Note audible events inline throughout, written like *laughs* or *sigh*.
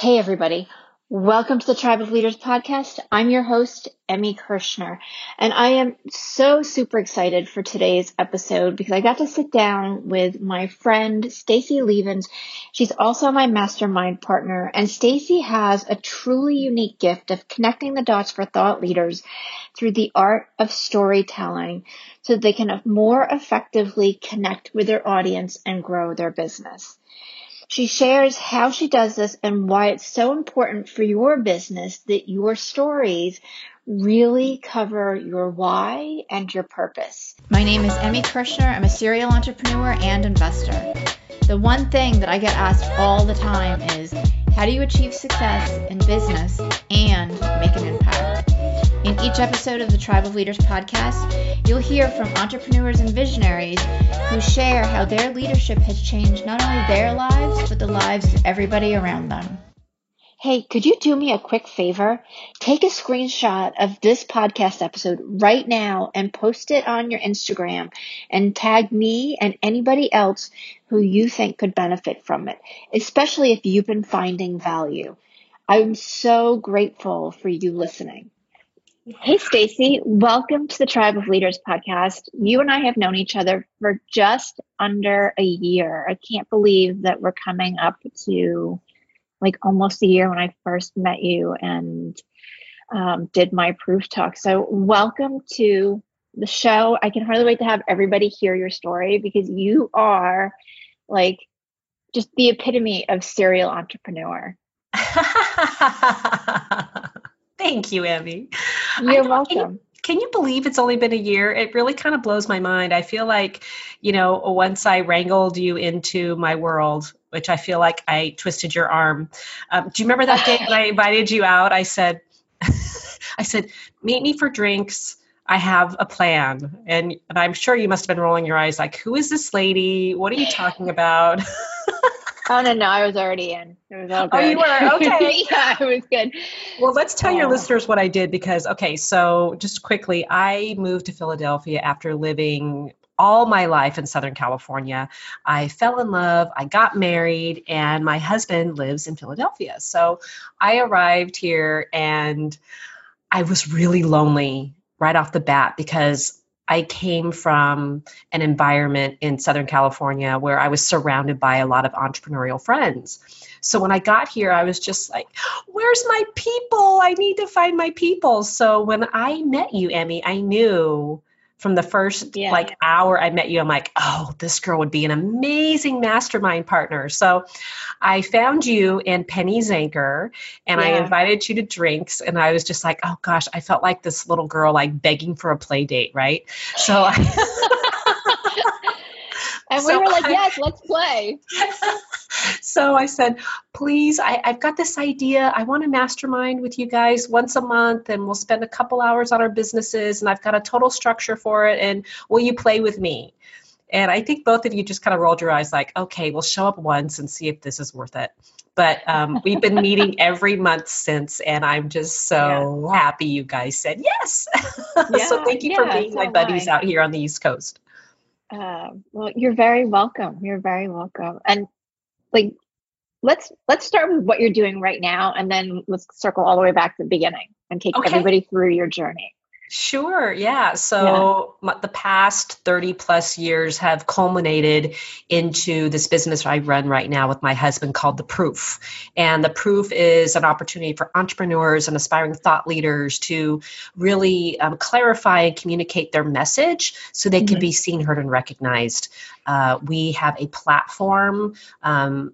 Hey, everybody. Welcome to the Tribe of Leaders podcast. I'm your host, Emmy Kirschner, and I am so super excited for today's episode because I got to sit down with my friend, Stacy Levens. She's also my mastermind partner, and Stacy has a truly unique gift of connecting the dots for thought leaders through the art of storytelling so they can more effectively connect with their audience and grow their business. She shares how she does this and why it's so important for your business that your stories really cover your why and your purpose. My name is Emmy Kirschner. I'm a serial entrepreneur and investor. The one thing that I get asked all the time is how do you achieve success in business and make an impact? In each episode of the Tribe of Leaders podcast, you'll hear from entrepreneurs and visionaries who share how their leadership has changed not only their lives, but the lives of everybody around them. Hey, could you do me a quick favor? Take a screenshot of this podcast episode right now and post it on your Instagram and tag me and anybody else who you think could benefit from it, especially if you've been finding value. I'm so grateful for you listening. Hey, Stacy, welcome to the Tribe of Leaders podcast. You and I have known each other for just under a year. I can't believe that we're coming up to like almost a year when I first met you and um, did my proof talk. So, welcome to the show. I can hardly wait to have everybody hear your story because you are like just the epitome of serial entrepreneur. *laughs* Thank you, Emmy. You're welcome. Can you, can you believe it's only been a year? It really kind of blows my mind. I feel like, you know, once I wrangled you into my world, which I feel like I twisted your arm. Um, do you remember that day when I *laughs* invited you out? I said, *laughs* I said, meet me for drinks. I have a plan. And, and I'm sure you must have been rolling your eyes like, who is this lady? What are you talking about? *laughs* Oh no, no, I was already in. It was all good. Oh, you were okay. *laughs* yeah, it was good. Well, let's tell your Oh. listeners what I did because okay, so just quickly, I moved to Philadelphia after living all my life in Southern California. I fell in love, I got married, and my husband lives in Philadelphia. So I arrived here and I was really lonely right off the bat because I came from an environment in Southern California where I was surrounded by a lot of entrepreneurial friends. So when I got here, I was just like, where's my people? I need to find my people. So when I met you, Emmy, I knew from the first Yeah. like hour I met you, I'm like, oh, this girl would be an amazing mastermind partner. So I found you in Penny's Anchor and I invited you to drinks and I was just like, oh gosh, I felt like this little girl like begging for a play date, right? So I *laughs* And we So were like, I- yes, let's play. *laughs* so I said, please, I, I've got this idea. I want to mastermind with you guys once a month, and we'll spend a couple hours on our businesses, and I've got a total structure for it. And will you play with me? And I think both of you just kind of rolled your eyes, like, okay, we'll show up once and see if this is worth it. But um, we've been meeting *laughs* every month since, and I'm just so happy you guys said yes. *laughs* so thank you for being so my buddies I. out here on the East Coast. Um, well, you're very welcome. You're very welcome. And like, let's let's start with what you're doing right now, and then let's circle all the way back to the beginning and take Okay. everybody through your journey. Sure, yeah. So my, the past 30 plus years have culminated into this business I run right now with my husband called The Proof. And The Proof is an opportunity for entrepreneurs and aspiring thought leaders to really um, clarify and communicate their message so they can Mhm. be seen, heard, and recognized. Uh, we have a platform. Um,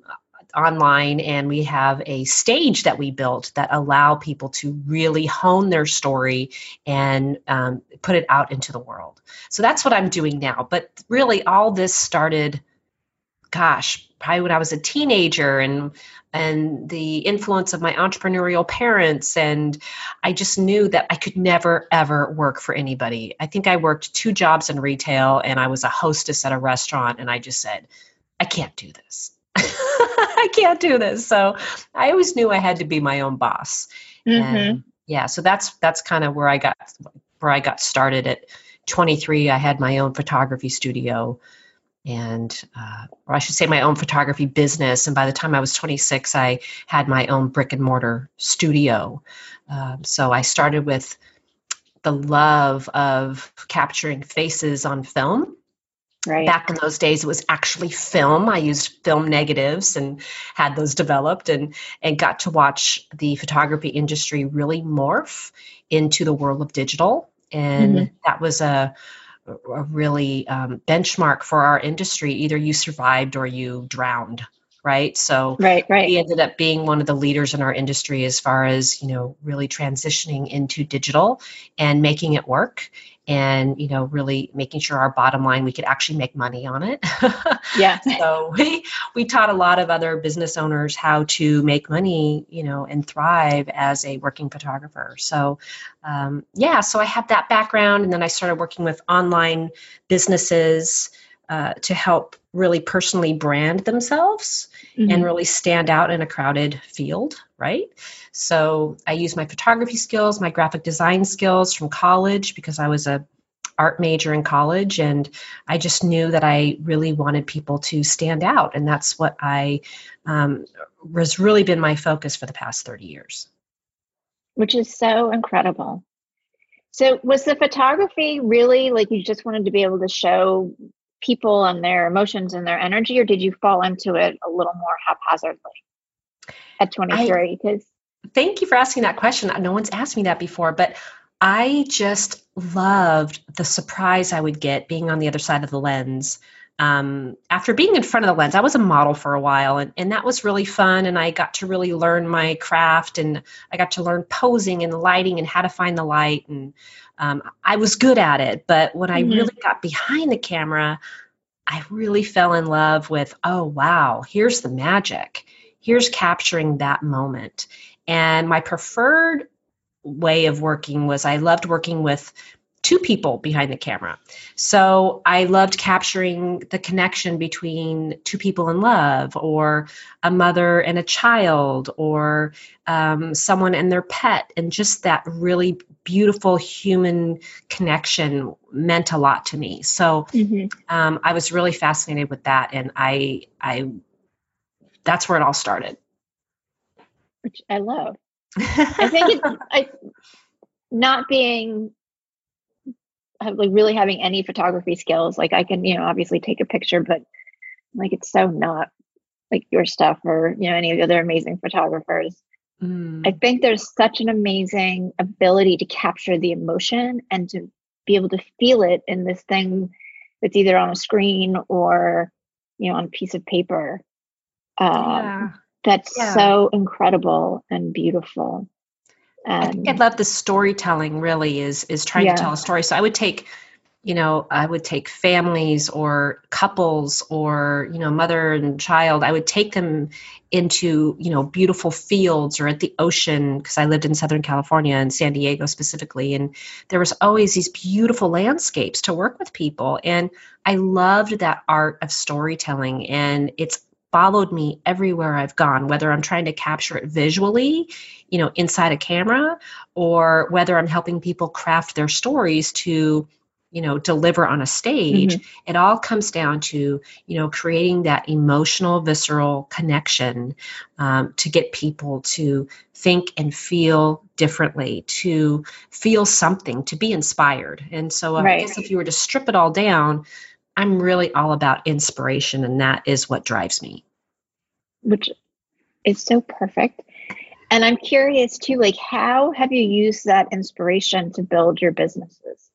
online and we have a stage that we built that allow people to really hone their story and um, put it out into the world. So that's what i'm doing now. But really all this started gosh probably when i was a teenager and and the influence of my entrepreneurial parents and i just knew that i could never ever work for anybody. I think i worked two jobs in retail and i was a hostess at a restaurant and i just said i can't do this *laughs* *laughs* i can't do this so i always knew i had to be my own boss Mm-hmm. and yeah so that's that's kind of where i got where i got started at 23 i had my own photography studio and uh, or I should say my own photography business. And by the time I was 26, I had my own brick and mortar studio. Um, so I started with the love of capturing faces on film. Right. Back in those days, it was actually film. I used film negatives and had those developed, and and got to watch the photography industry really morph into the world of digital. And mm-hmm. that was a a really um, benchmark for our industry. Either you survived or you drowned, right? So right, right. we ended up being one of the leaders in our industry as far as you know really transitioning into digital and making it work and you know really making sure our bottom line we could actually make money on it *laughs* yeah so we we taught a lot of other business owners how to make money you know and thrive as a working photographer so um, yeah so i have that background and then i started working with online businesses uh, to help really personally brand themselves mm-hmm. and really stand out in a crowded field, right? So I use my photography skills, my graphic design skills from college because I was a art major in college and I just knew that I really wanted people to stand out and that's what I um, has really been my focus for the past 30 years. Which is so incredible. So was the photography really like you just wanted to be able to show people and their emotions and their energy, or did you fall into it a little more haphazardly at 23? Because thank you for asking that question. No one's asked me that before, but I just loved the surprise I would get being on the other side of the lens. Um, after being in front of the lens, I was a model for a while, and, and that was really fun. And I got to really learn my craft, and I got to learn posing and lighting and how to find the light. And um, I was good at it, but when I mm-hmm. really got behind the camera, I really fell in love with, oh, wow, here's the magic. Here's capturing that moment. And my preferred way of working was I loved working with two people behind the camera. So I loved capturing the connection between two people in love, or a mother and a child, or um, someone and their pet. And just that really beautiful human connection meant a lot to me. So mm-hmm. um, I was really fascinated with that. And I, I, that's where it all started. Which I love. I think it's *laughs* I, not being like really having any photography skills. Like I can, you know, obviously take a picture, but like it's so not like your stuff or you know any of the other amazing photographers. Mm. I think there's such an amazing ability to capture the emotion and to be able to feel it in this thing that's either on a screen or you know on a piece of paper. Um, yeah. That's yeah. so incredible and beautiful. I think I love the storytelling. Really, is is trying yeah. to tell a story. So I would take, you know, I would take families or couples or you know mother and child. I would take them into you know beautiful fields or at the ocean because I lived in Southern California and San Diego specifically, and there was always these beautiful landscapes to work with people, and I loved that art of storytelling. And it's followed me everywhere I've gone, whether I'm trying to capture it visually, you know, inside a camera, or whether I'm helping people craft their stories to, you know, deliver on a stage. Mm-hmm. It all comes down to, you know, creating that emotional, visceral connection um, to get people to think and feel differently, to feel something, to be inspired. And so right. I guess if you were to strip it all down, I'm really all about inspiration, and that is what drives me. Which is so perfect. And I'm curious too, like, how have you used that inspiration to build your businesses?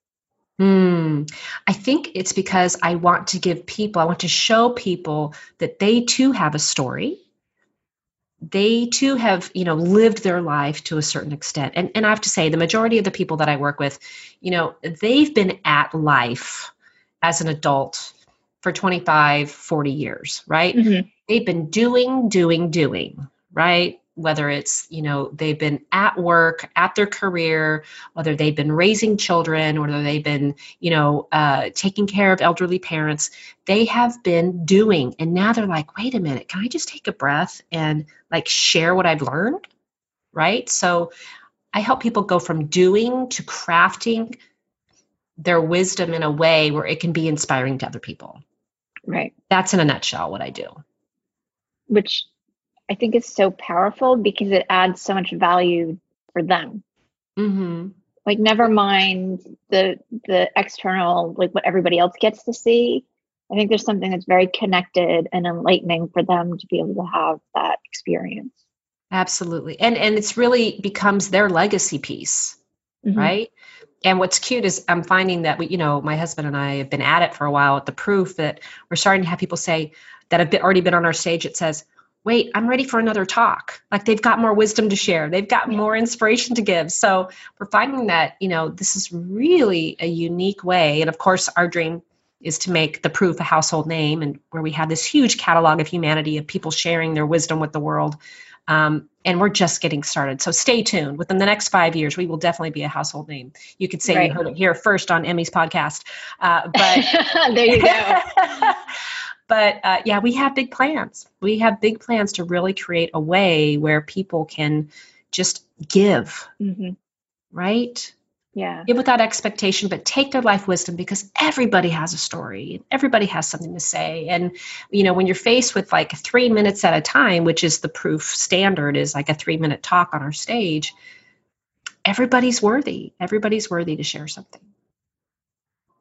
Hmm. I think it's because I want to give people, I want to show people that they too have a story. They too have, you know, lived their life to a certain extent. And and I have to say, the majority of the people that I work with, you know, they've been at life as an adult for 25, 40 years, right? Mm-hmm. They've been doing, doing, doing, right? Whether it's, you know, they've been at work, at their career, whether they've been raising children, whether they've been, you know, uh, taking care of elderly parents, they have been doing. And now they're like, wait a minute, can I just take a breath and like share what I've learned? Right. So I help people go from doing to crafting their wisdom in a way where it can be inspiring to other people. Right. That's in a nutshell what I do. Which I think is so powerful because it adds so much value for them. Mm-hmm. Like never mind the the external, like what everybody else gets to see. I think there's something that's very connected and enlightening for them to be able to have that experience. Absolutely. And and it's really becomes their legacy piece, Mhm. right? And what's cute is I'm finding that we, you know, my husband and I have been at it for a while at the proof that we're starting to have people say that have been, already been on our stage. It says, wait, I'm ready for another talk. Like they've got more wisdom to share. They've got more inspiration to give. So we're finding that, you know, this is really a unique way. And of course, our dream is to make the proof a household name and where we have this huge catalog of humanity of people sharing their wisdom with the world. Um, and we're just getting started. So stay tuned. Within the next five years, we will definitely be a household name. You could say Right. you heard it here first on Emmy's podcast. Uh, but *laughs* there you go. *laughs* but uh, yeah, we have big plans. We have big plans to really create a way where people can just give, hmm right? Yeah. Give without expectation, but take their life wisdom because everybody has a story. Everybody has something to say. And, you know, when you're faced with like three minutes at a time, which is the proof standard, is like a three minute talk on our stage, everybody's worthy. Everybody's worthy to share something.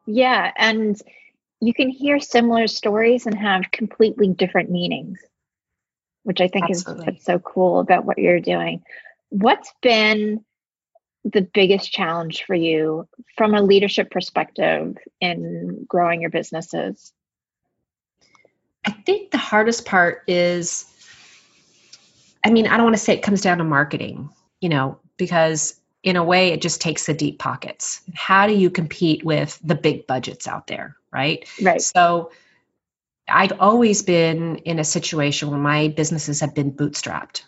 Yeah. And you can hear similar stories and have completely different meanings, which I think is Absolutely. so cool about what you're doing. What's been the biggest challenge for you from a leadership perspective in growing your businesses? I think the hardest part is, I mean, I don't want to say it comes down to marketing, you know, because in a way it just takes the deep pockets. How do you compete with the big budgets out there, right? Right. So I've always been in a situation where my businesses have been bootstrapped,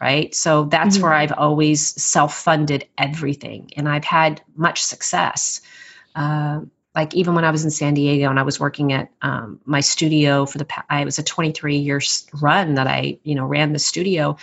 right? So that's Mhm. where I've always self funded everything and I've had much success. Uh, like even when I was in San Diego and I was working at um, my studio for the, I was a 23 year run that I, you know, ran the studio.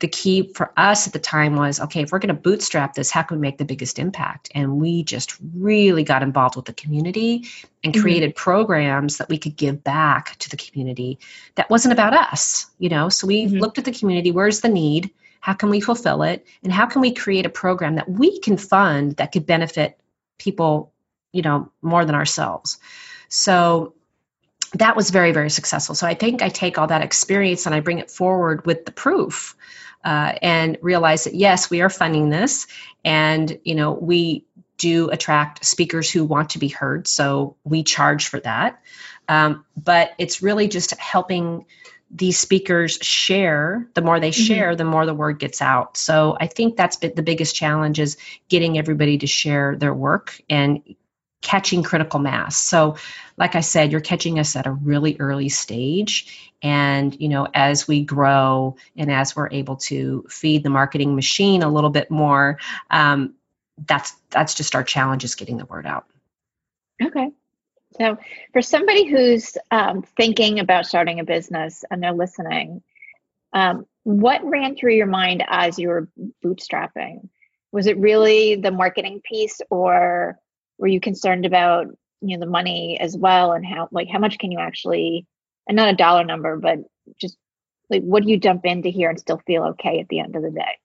The key for us at the time was okay, if we're going to bootstrap this, how can we make the biggest impact? And we just really got involved with the community and Mhm. created programs that we could give back to the community that wasn't about us, you know. So we Mhm. looked at the community, where's the need? How can we fulfill it? And how can we create a program that we can fund that could benefit people, you know, more than ourselves? So that was very, very successful. So I think I take all that experience and I bring it forward with the proof. Uh, and realize that yes, we are funding this, and you know we do attract speakers who want to be heard, so we charge for that. Um, but it's really just helping these speakers share. The more they share, the more the word gets out. So I think that's the biggest challenge is getting everybody to share their work and catching critical mass. So like I said, you're catching us at a really early stage. And, you know, as we grow and as we're able to feed the marketing machine a little bit more, um, that's that's just our challenge is getting the word out. Okay. So, for somebody who's um, thinking about starting a business and they're listening, um, what ran through your mind as you were bootstrapping? Was it really the marketing piece, or were you concerned about you know the money as well, and how like how much can you actually, and not a dollar number, but just like what do you dump into here and still feel okay at the end of the day?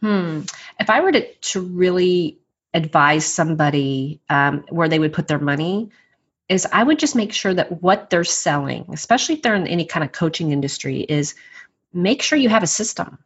Hmm. If I were to, to really advise somebody um, where they would put their money, is I would just make sure that what they're selling, especially if they're in any kind of coaching industry, is make sure you have a system,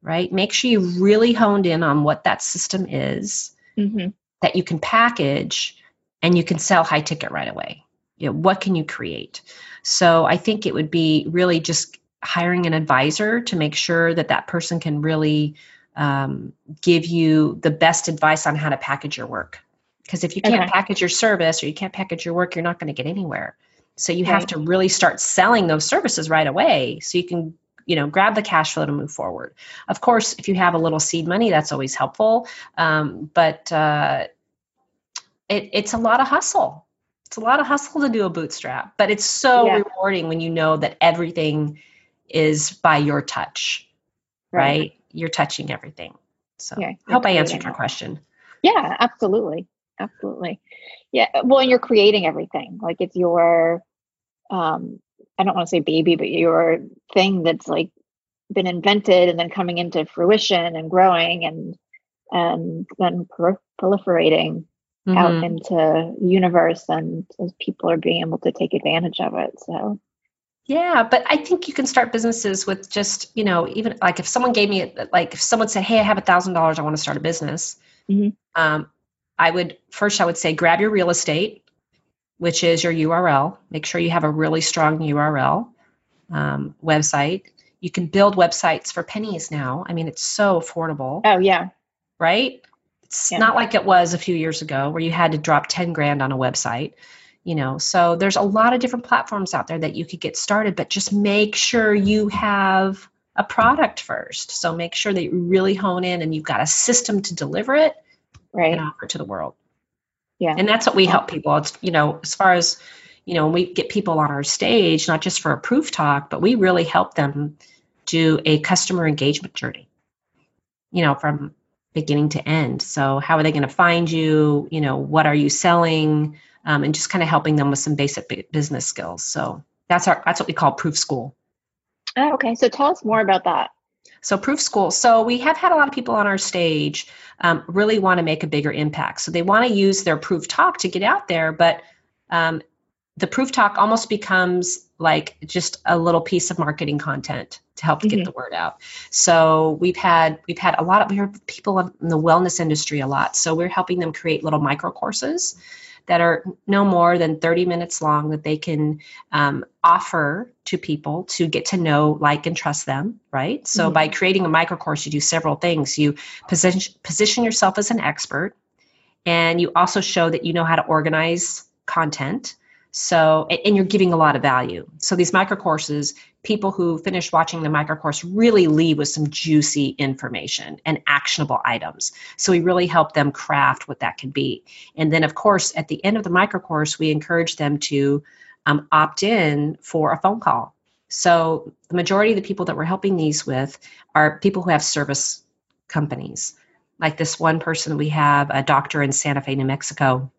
right? Make sure you really honed in on what that system is Mm-hmm. That you can package and you can sell high ticket right away. You know, what can you create? So I think it would be really just hiring an advisor to make sure that that person can really um, give you the best advice on how to package your work. Because if you can't Okay. package your service or you can't package your work, you're not going to get anywhere. So you have to really start selling those services right away so you can you know grab the cash flow to move forward of course if you have a little seed money that's always helpful um, but uh, it, it's a lot of hustle it's a lot of hustle to do a bootstrap but it's so Yeah. rewarding when you know that everything is by your touch right, you're touching everything so Yeah, i hope i answered your question Yeah, absolutely. absolutely. Yeah. Well, and you're creating everything. Like it's your, um, I don't want to say baby, but your thing that's like been invented and then coming into fruition and growing and and then proliferating mm-hmm. out into universe and as people are being able to take advantage of it. So yeah, but I think you can start businesses with just, you know, even like if someone gave me, like if someone said, Hey, I have a thousand dollars, I want to start a business. Mm-hmm. Um, I would first, I would say, grab your real estate, which is your URL. Make sure you have a really strong URL um, website. You can build websites for pennies now. I mean, it's so affordable. Oh, yeah. Right? It's yeah. not like it was a few years ago where you had to drop 10 grand on a website you know so there's a lot of different platforms out there that you could get started but just make sure you have a product first so make sure that you really hone in and you've got a system to deliver it right and offer it to the world yeah and that's what we help people it's you know as far as you know when we get people on our stage not just for a proof talk but we really help them do a customer engagement journey you know from beginning to end so how are they going to find you you know what are you selling um, and just kind of helping them with some basic business skills. So that's our that's what we call Proof School. Oh, okay. So tell us more about that. So Proof School. So we have had a lot of people on our stage um, really want to make a bigger impact. So they want to use their Proof Talk to get out there, but um, the Proof Talk almost becomes like just a little piece of marketing content to help mm-hmm. get the word out. So we've had we've had a lot of we have people in the wellness industry a lot. So we're helping them create little micro courses that are no more than 30 minutes long that they can um, offer to people to get to know, like, and trust them, right? So mm-hmm. by creating a micro course, you do several things. You position, position yourself as an expert, and you also show that you know how to organize content. So, and you're giving a lot of value. So these micro courses, people who finish watching the micro course really leave with some juicy information and actionable items. So we really help them craft what that can be. And then, of course, at the end of the micro course, we encourage them to um, opt in for a phone call. So the majority of the people that we're helping these with are people who have service companies. Like this one person we have, a doctor in Santa Fe, New Mexico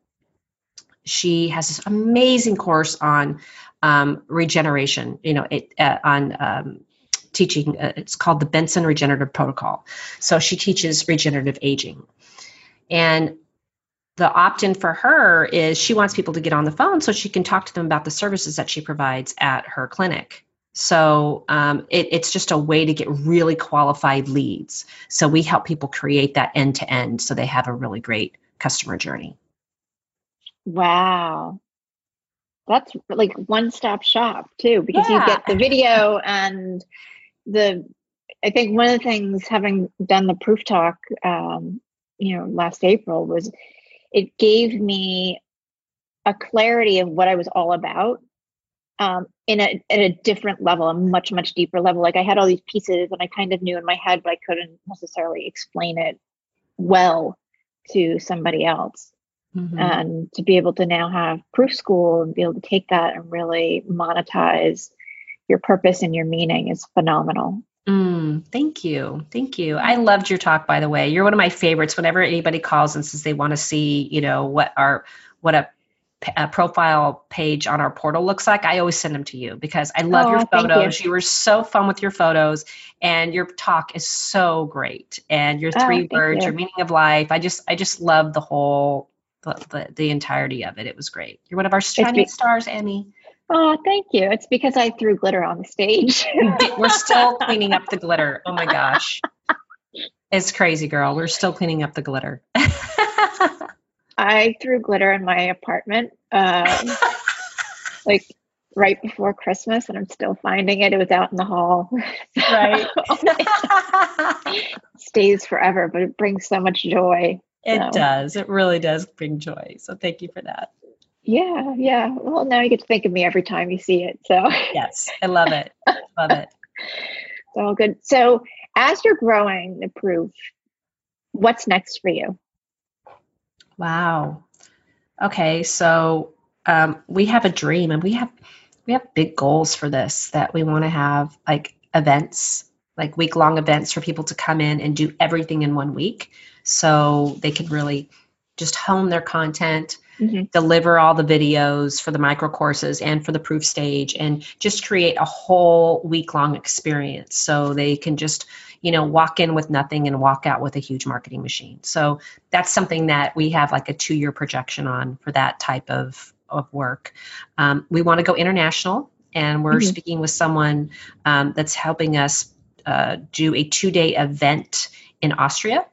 she has this amazing course on um, regeneration. You know, it uh, on um, teaching. Uh, it's called the Benson Regenerative Protocol. So she teaches regenerative aging, and the opt-in for her is she wants people to get on the phone so she can talk to them about the services that she provides at her clinic. So um, it, it's just a way to get really qualified leads. So we help people create that end to end so they have a really great customer journey. Wow. That's like one stop shop too, because yeah. you get the video and the, I think one of the things having done the proof talk, um, you know, last April was it gave me a clarity of what I was all about um, in a at a different level, a much much deeper level. Like I had all these pieces, and I kind of knew in my head, but I couldn't necessarily explain it well to somebody else. Mm-hmm. And to be able to now have proof school and be able to take that and really monetize your purpose and your meaning is phenomenal. Mm, thank you. Thank you. I loved your talk, by the way. You're one of my favorites. Whenever anybody calls and says they want to see, you know, what our, what a, a profile page on our portal looks like, I always send them to you because I love oh, your photos. You. you. were so fun with your photos and your talk is so great. And your oh, three oh, words, you. your meaning of life. I just, I just love the whole the, the, the entirety of it. It was great. You're one of our shining be- stars, Emmy. Oh, thank you. It's because I threw glitter on the stage. *laughs* We're still *laughs* cleaning up the glitter. Oh my gosh. It's crazy, girl. We're still cleaning up the glitter. *laughs* I threw glitter in my apartment um, like right before Christmas, and I'm still finding it. It was out in the hall. Right. stays forever, but it brings so much joy. It so. does. It really does bring joy. So thank you for that. Yeah, yeah. Well, now you get to think of me every time you see it. So yes, I love it. love it. *laughs* It's all good. So as you're growing the proof, what's next for you? Wow. Okay, so um, we have a dream, and we have we have big goals for this. That we want to have like events, like week long events for people to come in and do everything in one week so they can really just hone their content, mm-hmm. deliver all the videos for the micro courses and for the proof stage, and just create a whole week long experience so they can just you know walk in with nothing and walk out with a huge marketing machine. So that's something that we have like a two year projection on for that type of of work. Um, we want to go international, and we're mm-hmm. speaking with someone um, that's helping us uh, do a two day event in Austria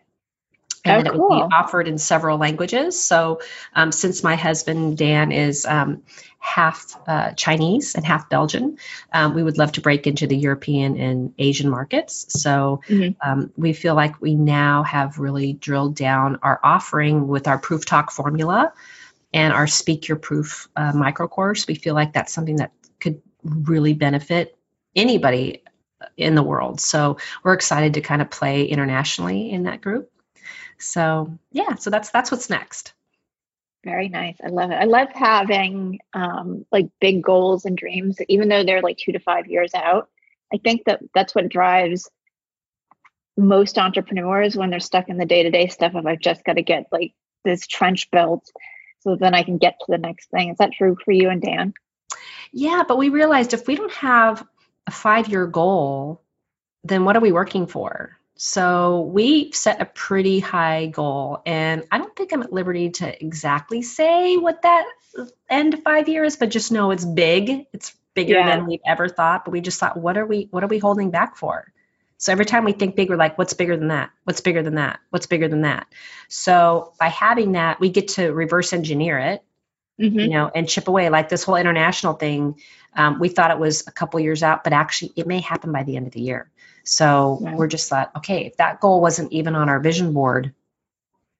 and oh, then it cool. would be offered in several languages. So, um, since my husband Dan is um, half uh, Chinese and half Belgian, um, we would love to break into the European and Asian markets. So, mm-hmm. Um, we feel like we now have really drilled down our offering with our Proof Talk formula and our Speak Your Proof uh, micro course. We feel like that's something that could really benefit anybody in the world. So, we're excited to kind of play internationally in that group. So yeah, so that's that's what's next. Very nice. I love it. I love having um, like big goals and dreams, even though they're like two to five years out. I think that that's what drives most entrepreneurs when they're stuck in the day to day stuff of I've just got to get like this trench built so then I can get to the next thing. Is that true for you and Dan? Yeah, but we realized if we don't have a five year goal, then what are we working for? So we set a pretty high goal, and I don't think I'm at liberty to exactly say what that end five years, but just know it's big. It's bigger yeah. than we've ever thought. But we just thought, what are we? What are we holding back for? So every time we think big, we're like, what's bigger than that? What's bigger than that? What's bigger than that? So by having that, we get to reverse engineer it, mm-hmm. you know, and chip away. Like this whole international thing, um, we thought it was a couple years out, but actually it may happen by the end of the year. So right. we're just thought, okay, if that goal wasn't even on our vision board,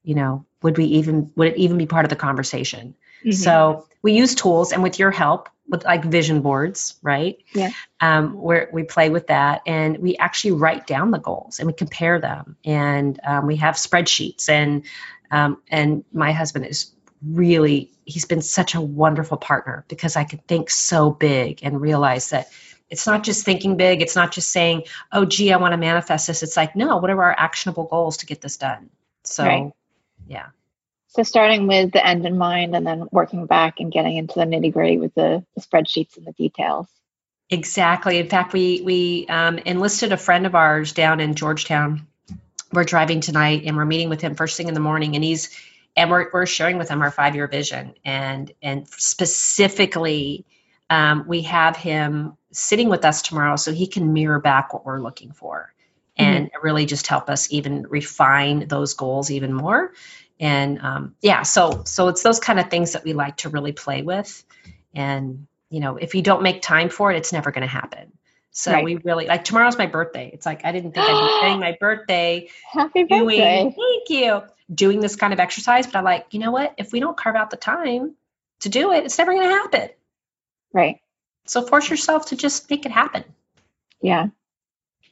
you know, would we even would it even be part of the conversation? Mm-hmm. So we use tools, and with your help, with like vision boards, right? Yeah. Um, where we play with that, and we actually write down the goals and we compare them, and um, we have spreadsheets, and um, and my husband is really he's been such a wonderful partner because I could think so big and realize that it's not just thinking big. It's not just saying, oh, gee, I want to manifest this. It's like, no, what are our actionable goals to get this done? So, right. yeah. So, starting with the end in mind and then working back and getting into the nitty gritty with the, the, spreadsheets and the details. Exactly. In fact, we, we um, enlisted a friend of ours down in Georgetown. We're driving tonight and we're meeting with him first thing in the morning. And he's, and we're, we're sharing with him our five year vision and, and specifically, um, we have him sitting with us tomorrow so he can mirror back what we're looking for and mm-hmm. really just help us even refine those goals even more. And um, yeah so so it's those kind of things that we like to really play with. And you know if you don't make time for it it's never going to happen. So right. we really like tomorrow's my birthday. It's like i didn't think i'd be *gasps* spending my birthday happy doing, birthday. Thank you. Doing this kind of exercise but i'm like you know what? If we don't carve out the time to do it it's never going to happen. Right so force yourself to just make it happen. Yeah.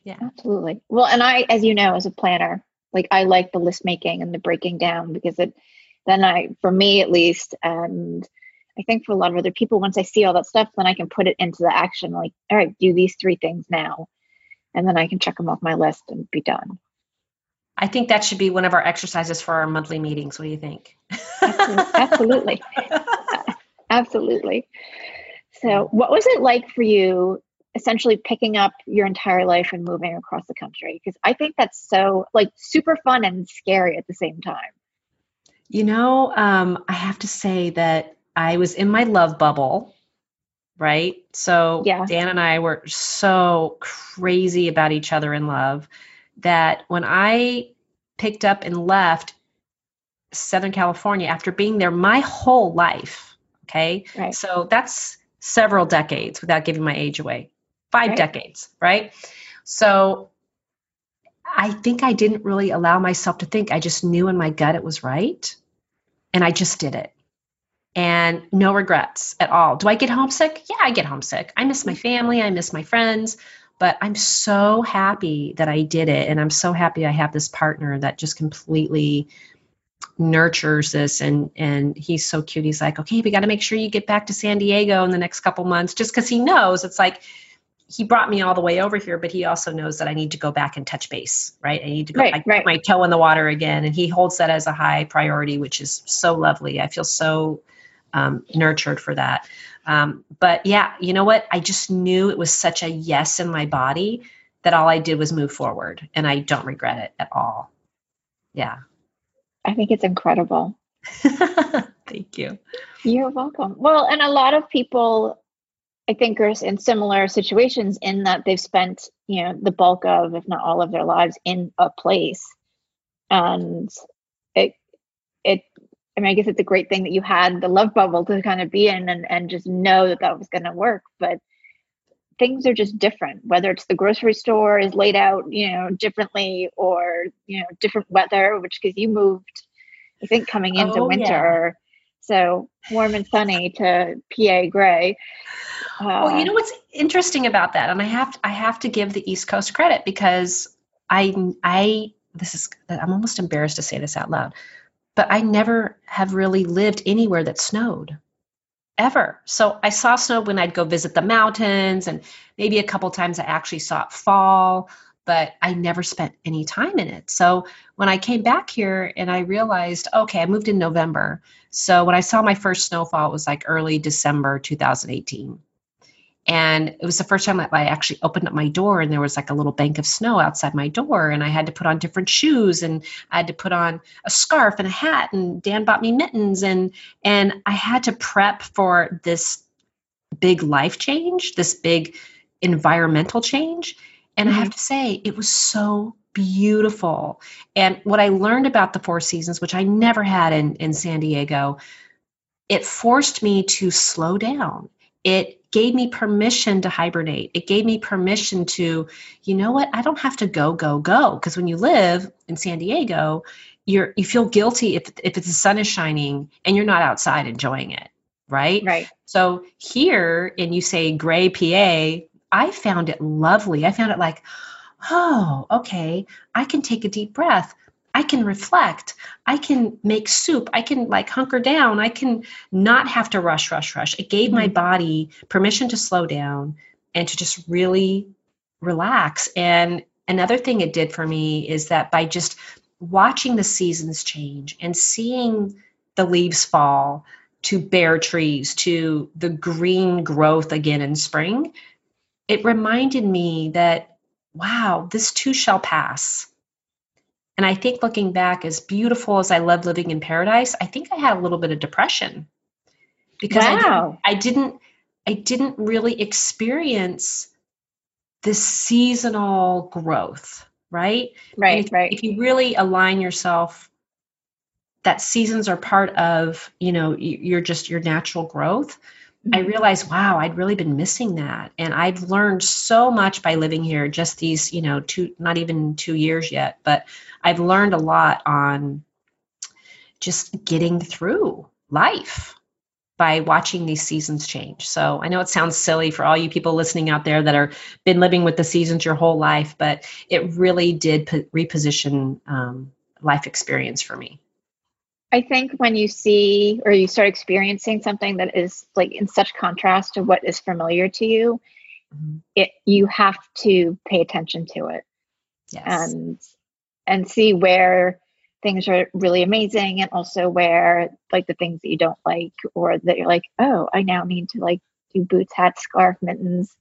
Yeah. Absolutely. Well, and I, as you know, as a planner, like I like the list making and the breaking down because it, then I, for me at least, and I think for a lot of other people, once I see all that stuff, then I can put it into the action. Like, all right, do these three things now. And then I can check them off my list and be done. I think that should be one of our exercises for our monthly meetings. What do you think? Absolutely. *laughs* Absolutely. So, what was it like for you essentially picking up your entire life and moving across the country? Because I think that's so like super fun and scary at the same time. You know, um, I have to say that I was in my love bubble, right? So, yeah. Dan and I were so crazy about each other in love that when I picked up and left Southern California after being there my whole life, okay? Right. So, that's several decades without giving my age away. Five right. decades, right? So I think I didn't really allow myself to think. I just knew in my gut it was right. And I just did it. And no regrets at all. Do I get homesick? Yeah, I get homesick. I miss my family. I miss my friends. But I'm so happy that I did it. And I'm so happy I have this partner that just completely nurtures this and and he's so cute he's like okay we got to make sure you get back to san diego in the next couple months just because he knows it's like he brought me all the way over here, but he also knows that I need to go back and touch base, right? I need to go Right, I right. put my toe in the water again, and he holds that as a high priority, which is so lovely. I feel so um, nurtured for that. Um, but yeah, you know what? I just knew it was such a yes in my body that all I did was move forward, and I don't regret it at all. Yeah. I think it's incredible. *laughs* Thank you. You're welcome. Well, and a lot of people, I think, are in similar situations in that they've spent, you know, the bulk of, if not all of their lives in a place. And it, it, I mean, I guess it's a great thing that you had the love bubble to kind of be in and, and just know that that was going to work. But things are just different, whether it's the grocery store is laid out, you know, differently or, you know, different weather, which because you moved, I think, coming into Oh, yeah. winter. So warm and sunny to PA gray. Uh, Well, you know what's interesting about that, and I have I have to give the East Coast credit because I I this is I'm almost embarrassed to say this out loud, but I never have really lived anywhere that snowed ever. So I saw snow when I'd go visit the mountains, and maybe a couple times I actually saw it fall, but I never spent any time in it. So when I came back here and I realized, okay, I moved in November. So when I saw my first snowfall, it was like early December 2018. And it was the first time that I actually opened up my door and there was like a little bank of snow outside my door. And I had to put on different shoes and I had to put on a scarf and a hat. And Dan bought me mittens. And and I had to prep for this big life change, this big environmental change. And I have mm-hmm. to say, it was so beautiful. And what I learned about the Four Seasons, which I never had in, in San Diego, it forced me to slow down. It gave me permission to hibernate. It gave me permission to, you know what, I don't have to go, go, go. Because when you live in San Diego, you're you feel guilty if if the sun is shining and you're not outside enjoying it, right? right. So here, and you say gray PA, I found it lovely. I found it like, oh, okay, I can take a deep breath. I can reflect. I can make soup. I can like hunker down. I can not have to rush, rush, rush. It gave my mm-hmm. body permission to slow down and to just really relax. And another thing it did for me is that by just watching the seasons change and seeing the leaves fall, to bare trees to the green growth again in spring, it reminded me that, wow, this too shall pass. And I think looking back, as beautiful as I love living in paradise, I think I had a little bit of depression because I, didn't, I didn't I didn't really experience this seasonal growth, right? Right. if, Right. if you really align yourself that seasons are part of you know your just your natural growth i Mhm. realized wow i'd really been missing that. And i've learned so much by living here just these you know two not even two years yet but i've learned a lot on just getting through life by watching these seasons change. So i know it sounds silly for all you people listening out there that are been living with the seasons your whole life but it really did po- reposition um, life experience for me I think when you see or you start experiencing something that is like in such contrast to what is familiar to you, Mhm. it you have to pay attention to it. Yes. And and see where things are really amazing and also where like the things that you don't like or that you're like, oh, I now need to like do boots, hat, scarf, mittens,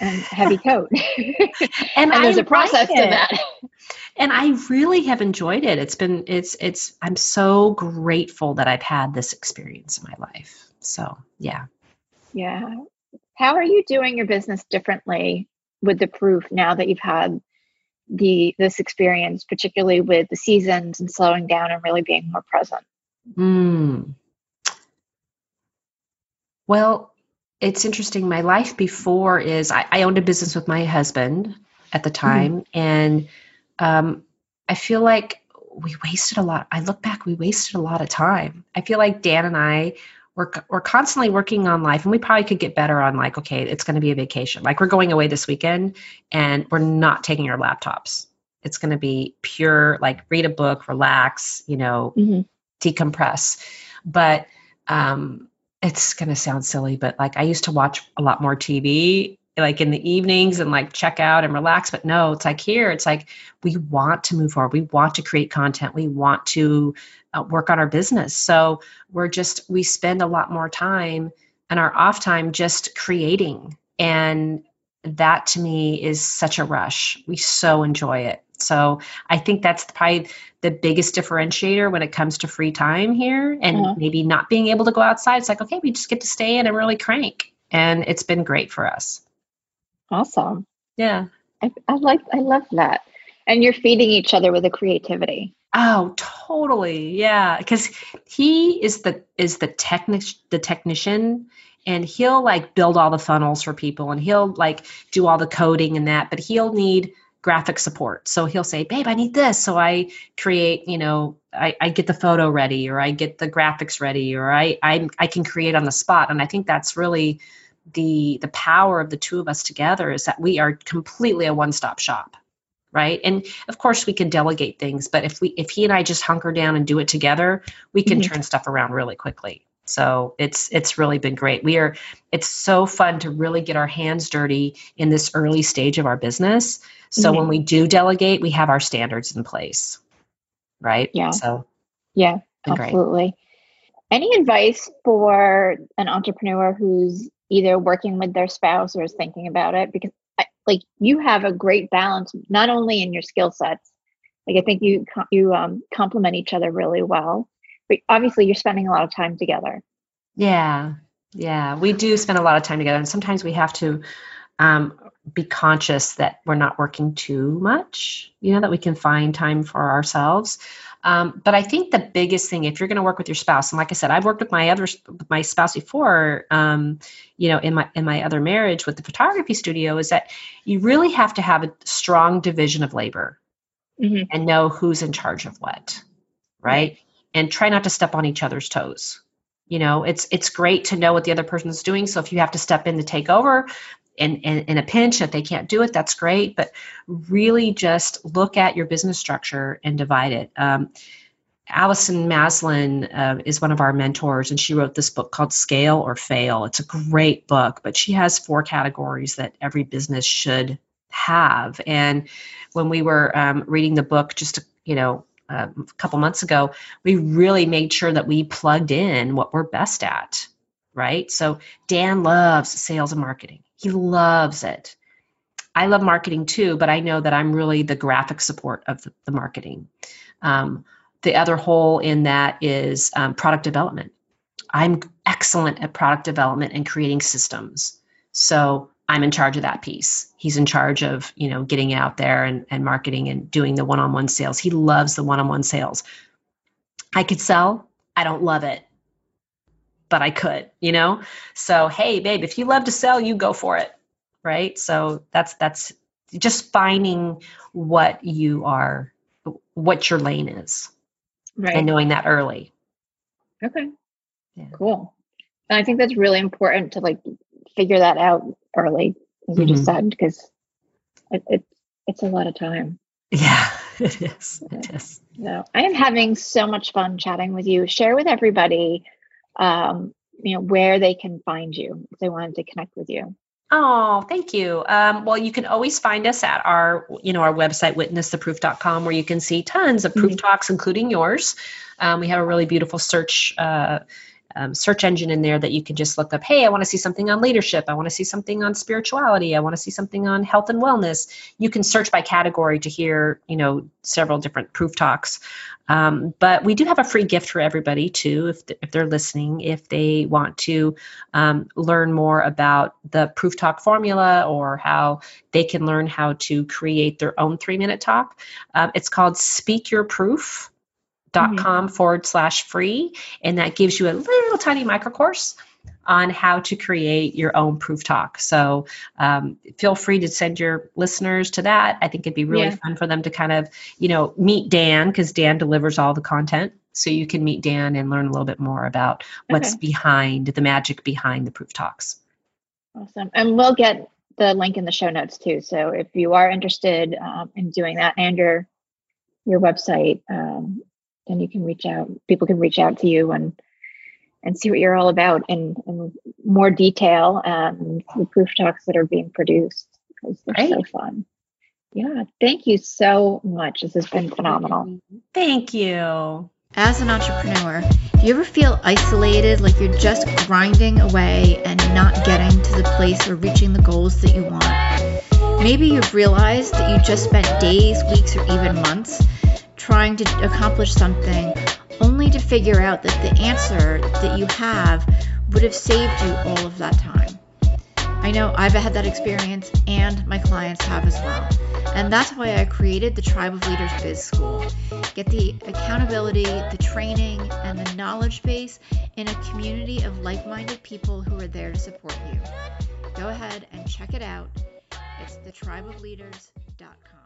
and heavy *laughs* coat. *laughs* and I there's a like process to that. and i really have enjoyed it it's been it's it's i'm so grateful that i've had this experience in my life so yeah Yeah. How are you doing your business differently with the proof now that you've had the this experience, particularly with the seasons and slowing down and really being more present? Mm. Well, it's interesting. My life before is I, I owned a business with my husband at the time, and um, I feel like we wasted a lot. I look back, we wasted a lot of time. I feel like Dan and I were we're constantly working on life, and we probably could get better on like, okay, it's going to be a vacation. Like we're going away this weekend, and we're not taking our laptops. It's going to be pure like read a book, relax, you know, Mm-hmm. decompress. But um, it's going to sound silly, but like I used to watch a lot more TV like in the evenings and like check out and relax. But no, it's like here, it's like we want to move forward. We want to create content. We want to uh, work on our business. So we're just, we spend a lot more time and our off time just creating. And that to me is such a rush. We so enjoy it. So I think that's probably the biggest differentiator when it comes to free time here and uh-huh. maybe not being able to go outside. It's like, okay, we just get to stay in and really crank. And it's been great for us. Awesome. Yeah. I, I like, I love that. And you're feeding each other with the creativity. Oh, totally. Yeah. Cause he is the, is the technic, the technician and he'll like build all the funnels for people and he'll like do all the coding and that, but he'll need graphic support. So he'll say, babe, I need this. So I create, you know, I, I get the photo ready or I get the graphics ready or I, I, I can create on the spot. And I think that's really the, the power of the two of us together is that we are completely a one-stop shop. Right. And of course we can delegate things, but if we, if he and I just hunker down and do it together, we can mm-hmm. turn stuff around really quickly. So it's it's really been great. We are it's so fun to really get our hands dirty in this early stage of our business. So mm-hmm. when we do delegate, we have our standards in place. Right? Yeah. So Yeah, absolutely. Great. Any advice for an entrepreneur who's either working with their spouse or is thinking about it because like you have a great balance not only in your skill sets like i think you you um, complement each other really well but obviously you're spending a lot of time together. Yeah. Yeah. We do spend a lot of time together. And sometimes we have to um, be conscious that we're not working too much, you know, that we can find time for ourselves. Um, but I think the biggest thing, if you're going to work with your spouse, and like I said, I've worked with my other my spouse before, um, you know, in my in my other marriage with the photography studio, is that you really have to have a strong division of labor mm-hmm. and know who's in charge of what, right? And try not to step on each other's toes. You know it's it's great to know what the other person is doing. So if you have to step in to take over in, in, a pinch if they can't do it that's great. But really just look at your business structure and divide it. Um, allison maslan uh, is one of our mentors and she wrote this book called scale or fail. It's a great book but she has four categories that every business should have. And when we were um, reading the book just you know a couple months ago, we really made sure that we plugged in what we're best at, right? So Dan loves sales and marketing. He loves it. I love marketing too, but I know that I'm really the graphic support of the, the marketing. Um, the other hole in that is um, product development. I'm excellent at product development and creating systems. So I'm in charge of that piece. He's in charge of, you know, getting out there and, and marketing and doing the one-on-one sales. He loves the one-on-one sales. I could sell. I don't love it, but I could, you know? So, hey, babe, if you love to sell, you go for it. Right. So that's that's just finding what you are what your lane is. Right. And knowing that early. Okay. Yeah. Cool. And I think that's really important to like figure that out early, as mm-hmm. you just mm-hmm. said, because it, it, it's a lot of time. Yeah, *laughs* it is. It is. So I am having so much fun chatting with you. Share with everybody, um, you know, where they can find you if they wanted to connect with you. Oh, thank you. Um, well, you can always find us at our, you know, our website, witnesstheproof.com, where you can see tons of proof mm-hmm. talks, including yours. Um, we have a really beautiful search uh, um, search engine in there that you can just look up hey i want to see something on leadership. I want to see something on spirituality. I want to see something on health and wellness. You can search by category to hear you know several different proof talks. Um, but we do have a free gift for everybody too if, if they're listening if they want to um, learn more about the proof talk formula or how they can learn how to create their own three minute talk. Uh, it's called speak your proof dot com mm-hmm. forward slash free and that gives you a little tiny micro course on how to create your own proof talk so um, feel free to send your listeners to that i think it'd be really yeah. fun for them to kind of you know meet dan because dan delivers all the content so you can meet dan and learn a little bit more about what's okay. behind the magic behind the proof talks awesome and we'll get the link in the show notes too so if you are interested um, in doing that and your your website um, then you can reach out. People can reach out to you and and see what you're all about in, more detail and the proof talks that are being produced because they're Great. so fun. Yeah, thank you so much. This has been phenomenal. Thank you. As an entrepreneur, do you ever feel isolated, like you're just grinding away and not getting to the place or reaching the goals that you want? Maybe you've realized that you just spent days, weeks, or even months trying to accomplish something only to figure out that the answer that you have would have saved you all of that time. I know I've had that experience and my clients have as well. And that's why I created the Tribe of Leaders Biz School. Get the accountability, the training, and the knowledge base in a community of like minded people who are there to support you. Go ahead and check it out. It's thetribeofleaders.com.